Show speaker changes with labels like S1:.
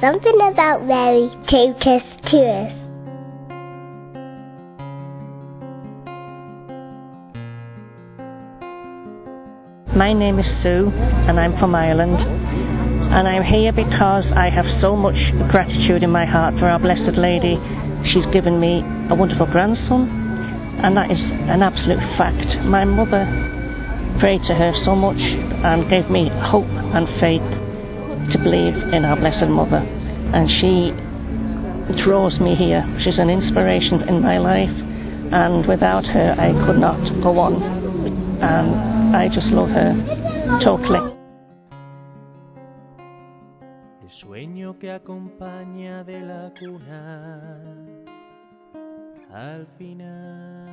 S1: Something about Mary take us to us.
S2: My name is Sue, and I'm from Ireland. And I'm here because I have so much gratitude in my heart for Our Blessed Lady. She's given me a wonderful grandson, and that is an absolute fact. My mother prayed to her so much and gave me hope and faith to believe in our Blessed Mother. And she draws me here. She's an inspiration in my life, and without her, I could not go on. And I just love her totally.
S3: Sueño que acompaña de la cuna al final.